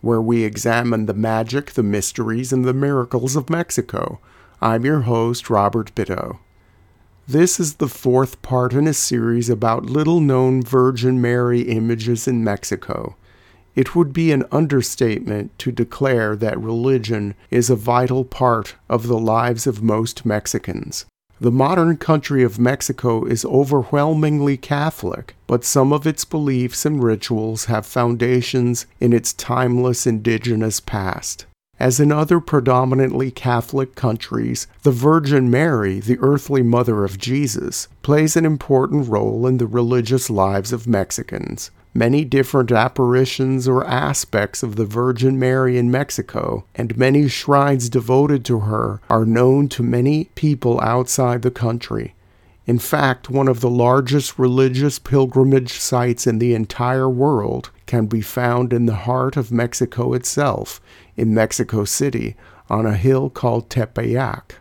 where we examine the magic, the mysteries, and the miracles of Mexico. I'm your host, Robert Bitto. This is the fourth part in a series about little known Virgin Mary images in Mexico. It would be an understatement to declare that religion is a vital part of the lives of most Mexicans. The modern country of Mexico is overwhelmingly Catholic, but some of its beliefs and rituals have foundations in its timeless indigenous past. As in other predominantly Catholic countries, the Virgin Mary, the earthly mother of Jesus, plays an important role in the religious lives of Mexicans many different apparitions or aspects of the Virgin Mary in Mexico, and many shrines devoted to her are known to many people outside the country. In fact, one of the largest religious pilgrimage sites in the entire world can be found in the heart of Mexico itself, in Mexico City, on a hill called Tepeyac.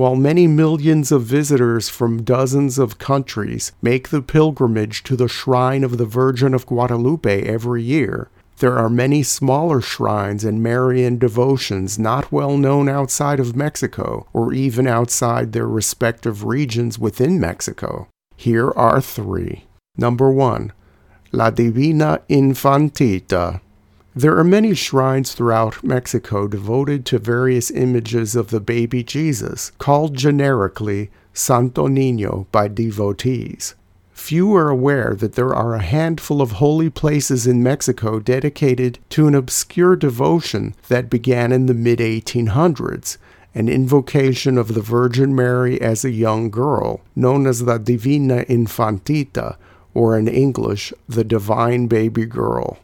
While many millions of visitors from dozens of countries make the pilgrimage to the shrine of the Virgin of Guadalupe every year, there are many smaller shrines and Marian devotions not well known outside of Mexico or even outside their respective regions within Mexico. Here are three. Number one, La Divina Infantita. There are many shrines throughout Mexico devoted to various images of the baby Jesus, called generically Santo Niño by devotees. Few are aware that there are a handful of holy places in Mexico dedicated to an obscure devotion that began in the mid 1800s, an invocation of the Virgin Mary as a young girl, known as the Divina Infantita, or in English, the Divine Baby Girl.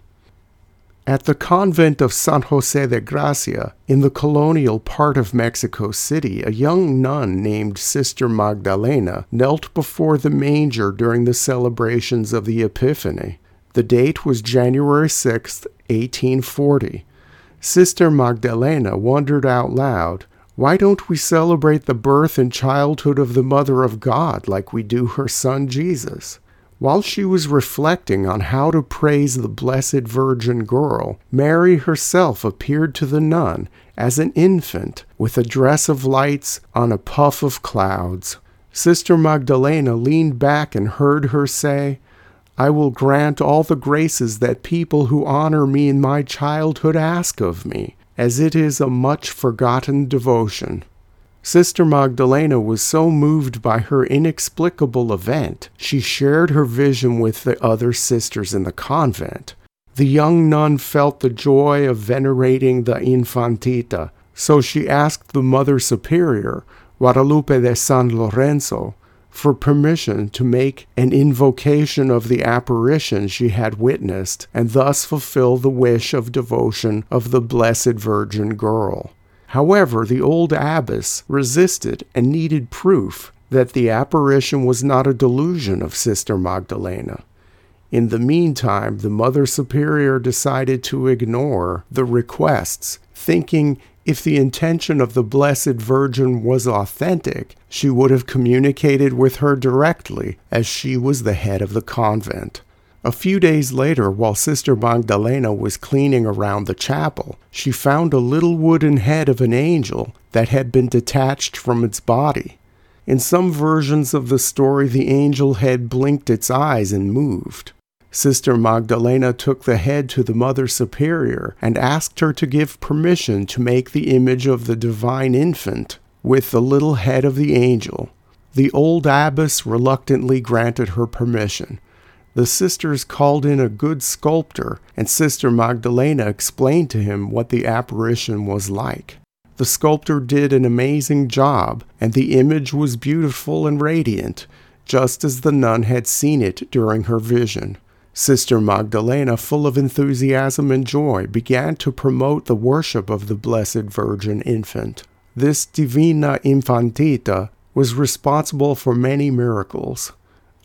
At the convent of San Jose de Gracia, in the colonial part of Mexico City, a young nun named Sister Magdalena knelt before the manger during the celebrations of the Epiphany. The date was January 6, 1840. Sister Magdalena wondered out loud, why don't we celebrate the birth and childhood of the Mother of God like we do her son Jesus? While she was reflecting on how to praise the Blessed Virgin Girl, Mary herself appeared to the nun as an infant with a dress of lights on a puff of clouds. Sister Magdalena leaned back and heard her say, I will grant all the graces that people who honor me in my childhood ask of me, as it is a much forgotten devotion. Sister Magdalena was so moved by her inexplicable event, she shared her vision with the other sisters in the convent. The young nun felt the joy of venerating the Infantita, so she asked the Mother Superior, Guadalupe de San Lorenzo, for permission to make an invocation of the apparition she had witnessed and thus fulfill the wish of devotion of the Blessed Virgin Girl. However, the old abbess resisted and needed proof that the apparition was not a delusion of Sister Magdalena. In the meantime, the Mother Superior decided to ignore the requests, thinking if the intention of the Blessed Virgin was authentic, she would have communicated with her directly, as she was the head of the convent. A few days later, while Sister Magdalena was cleaning around the chapel, she found a little wooden head of an angel that had been detached from its body. In some versions of the story, the angel head blinked its eyes and moved. Sister Magdalena took the head to the Mother Superior and asked her to give permission to make the image of the divine infant with the little head of the angel. The old abbess reluctantly granted her permission the sisters called in a good sculptor, and Sister Magdalena explained to him what the apparition was like. The sculptor did an amazing job, and the image was beautiful and radiant, just as the nun had seen it during her vision. Sister Magdalena, full of enthusiasm and joy, began to promote the worship of the Blessed Virgin Infant. This Divina Infantita was responsible for many miracles.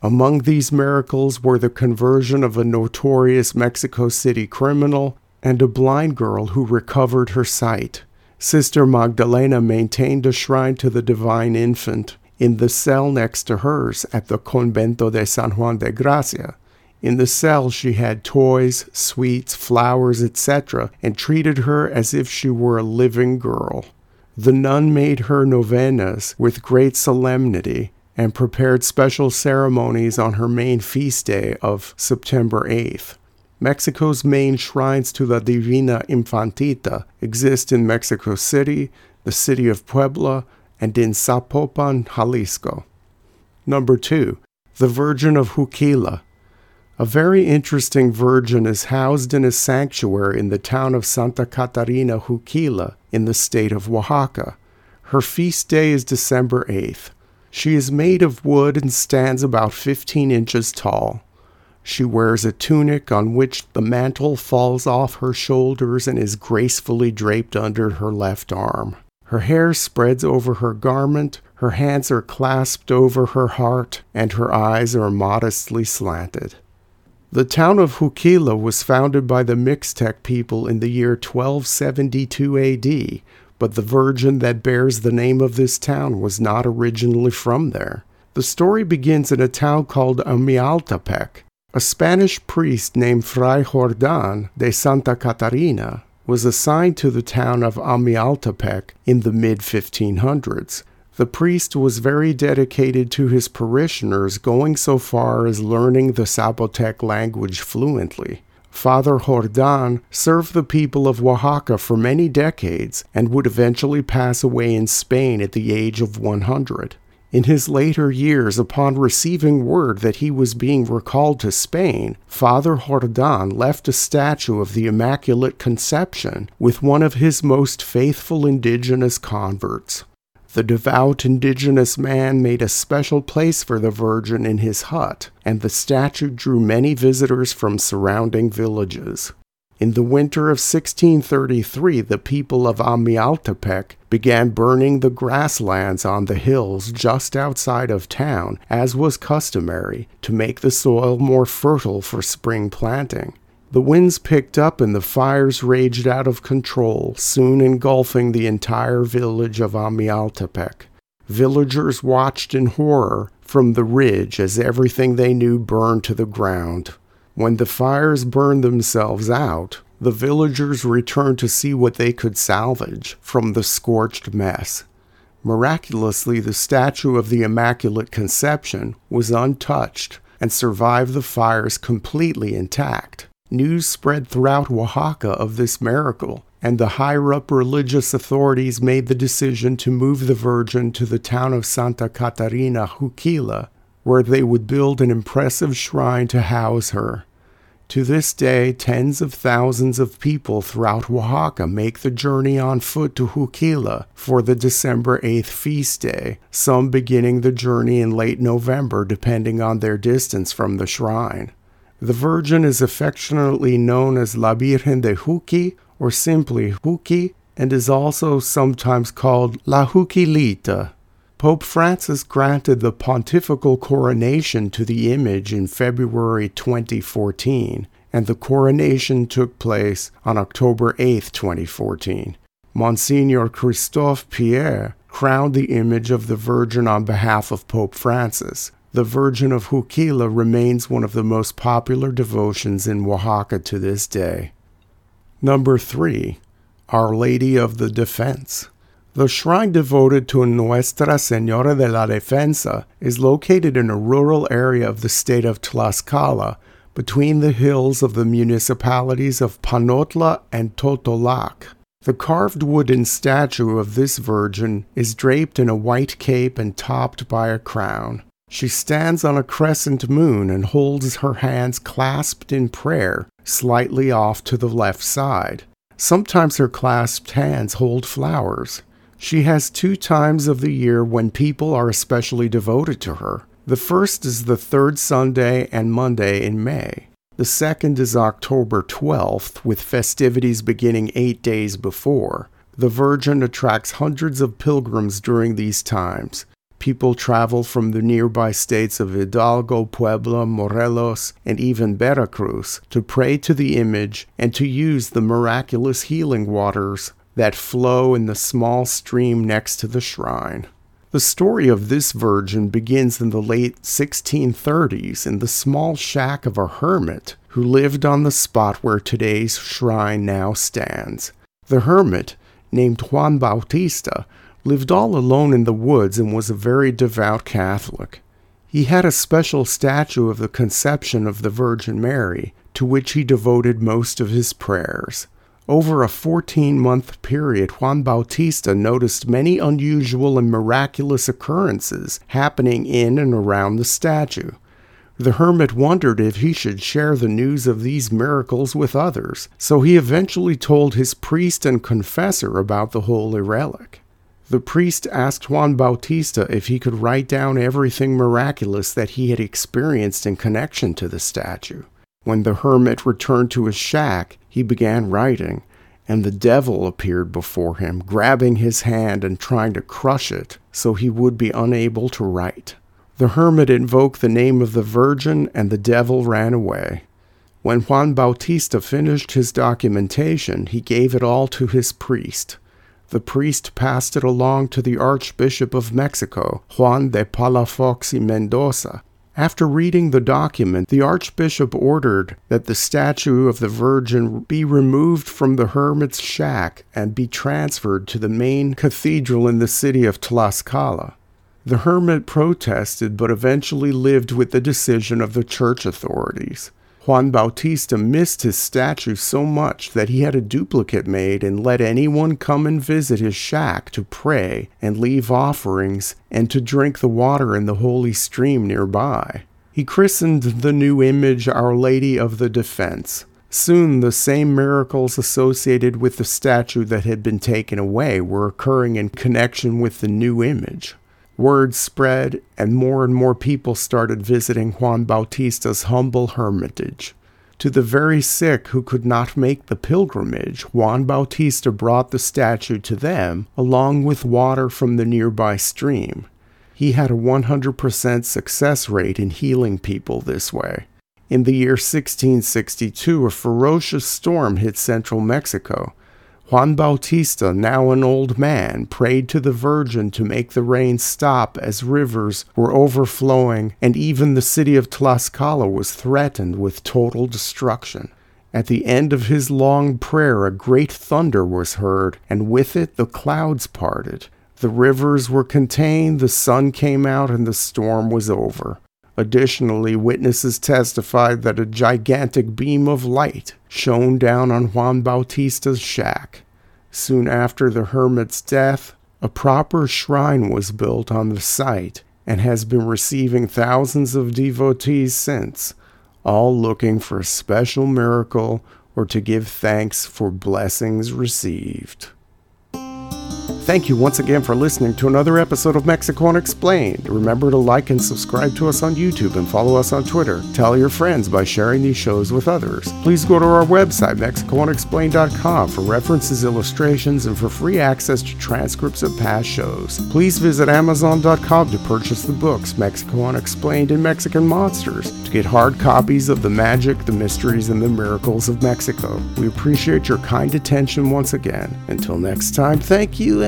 Among these miracles were the conversion of a notorious Mexico City criminal and a blind girl who recovered her sight. Sister Magdalena maintained a shrine to the Divine Infant in the cell next to hers at the Convento de San Juan de Gracia. In the cell, she had toys, sweets, flowers, etc., and treated her as if she were a living girl. The nun made her novenas with great solemnity and prepared special ceremonies on her main feast day of September 8th. Mexico's main shrines to La Divina Infantita exist in Mexico City, the city of Puebla, and in Zapopan, Jalisco. Number 2. The Virgin of Juquila. A very interesting virgin is housed in a sanctuary in the town of Santa Catarina Juquila in the state of Oaxaca. Her feast day is December 8th. She is made of wood and stands about 15 inches tall. She wears a tunic on which the mantle falls off her shoulders and is gracefully draped under her left arm. Her hair spreads over her garment, her hands are clasped over her heart, and her eyes are modestly slanted. The town of Juquila was founded by the Mixtec people in the year 1272 AD, but the virgin that bears the name of this town was not originally from there. The story begins in a town called Amialtepec. A Spanish priest named Fray Jordan de Santa Catarina was assigned to the town of Amialtepec in the mid 1500s. The priest was very dedicated to his parishioners, going so far as learning the Zapotec language fluently. Father Jordan served the people of Oaxaca for many decades and would eventually pass away in Spain at the age of 100. In his later years, upon receiving word that he was being recalled to Spain, Father Jordan left a statue of the Immaculate Conception with one of his most faithful indigenous converts. The devout indigenous man made a special place for the Virgin in his hut, and the statue drew many visitors from surrounding villages. In the winter of 1633, the people of Amialtepec began burning the grasslands on the hills just outside of town, as was customary, to make the soil more fertile for spring planting. The winds picked up and the fires raged out of control, soon engulfing the entire village of Amialtepec. Villagers watched in horror from the ridge as everything they knew burned to the ground. When the fires burned themselves out, the villagers returned to see what they could salvage from the scorched mess. Miraculously, the statue of the Immaculate Conception was untouched and survived the fires completely intact. News spread throughout Oaxaca of this miracle, and the higher up religious authorities made the decision to move the Virgin to the town of Santa Catarina Juquila, where they would build an impressive shrine to house her. To this day, tens of thousands of people throughout Oaxaca make the journey on foot to Juquila for the December 8th feast day, some beginning the journey in late November depending on their distance from the shrine. The Virgin is affectionately known as La Virgen de Juqui or simply Juqui and is also sometimes called La Juquilita. Pope Francis granted the pontifical coronation to the image in February 2014, and the coronation took place on October 8, 2014. Monsignor Christophe Pierre crowned the image of the Virgin on behalf of Pope Francis, the Virgin of Juquila remains one of the most popular devotions in Oaxaca to this day. Number 3. Our Lady of the Defense. The shrine devoted to Nuestra Senora de la Defensa is located in a rural area of the state of Tlaxcala between the hills of the municipalities of Panotla and Totolac. The carved wooden statue of this Virgin is draped in a white cape and topped by a crown. She stands on a crescent moon and holds her hands clasped in prayer, slightly off to the left side. Sometimes her clasped hands hold flowers. She has two times of the year when people are especially devoted to her. The first is the third Sunday and Monday in May. The second is October 12th, with festivities beginning eight days before. The Virgin attracts hundreds of pilgrims during these times. People travel from the nearby states of Hidalgo, Puebla, Morelos, and even Veracruz to pray to the image and to use the miraculous healing waters that flow in the small stream next to the shrine. The story of this virgin begins in the late 1630s in the small shack of a hermit who lived on the spot where today's shrine now stands. The hermit, named Juan Bautista, lived all alone in the woods and was a very devout Catholic. He had a special statue of the conception of the Virgin Mary, to which he devoted most of his prayers. Over a 14 month period, Juan Bautista noticed many unusual and miraculous occurrences happening in and around the statue. The hermit wondered if he should share the news of these miracles with others, so he eventually told his priest and confessor about the holy relic. The priest asked Juan Bautista if he could write down everything miraculous that he had experienced in connection to the statue. When the hermit returned to his shack, he began writing, and the devil appeared before him, grabbing his hand and trying to crush it so he would be unable to write. The hermit invoked the name of the Virgin, and the devil ran away. When Juan Bautista finished his documentation, he gave it all to his priest. The priest passed it along to the Archbishop of Mexico, Juan de Palafox y Mendoza, after reading the document, the Archbishop ordered that the statue of the Virgin be removed from the hermit's shack and be transferred to the main cathedral in the city of Tlaxcala. The hermit protested but eventually lived with the decision of the church authorities. Juan Bautista missed his statue so much that he had a duplicate made and let anyone come and visit his shack to pray and leave offerings and to drink the water in the holy stream nearby. He christened the new image Our Lady of the Defense. Soon the same miracles associated with the statue that had been taken away were occurring in connection with the new image. Word spread, and more and more people started visiting Juan Bautista's humble hermitage. To the very sick who could not make the pilgrimage, Juan Bautista brought the statue to them, along with water from the nearby stream. He had a 100% success rate in healing people this way. In the year 1662, a ferocious storm hit central Mexico. Juan Bautista, now an old man, prayed to the Virgin to make the rain stop as rivers were overflowing and even the city of Tlaxcala was threatened with total destruction. At the end of his long prayer, a great thunder was heard, and with it the clouds parted. The rivers were contained, the sun came out, and the storm was over. Additionally, witnesses testified that a gigantic beam of light shone down on Juan Bautista's shack. Soon after the hermit's death, a proper shrine was built on the site and has been receiving thousands of devotees since, all looking for a special miracle or to give thanks for blessings received. Thank you once again for listening to another episode of Mexico Unexplained. Remember to like and subscribe to us on YouTube and follow us on Twitter. Tell your friends by sharing these shows with others. Please go to our website, MexicoUnexplained.com, for references, illustrations, and for free access to transcripts of past shows. Please visit Amazon.com to purchase the books Mexico Unexplained and Mexican Monsters to get hard copies of the magic, the mysteries, and the miracles of Mexico. We appreciate your kind attention once again. Until next time, thank you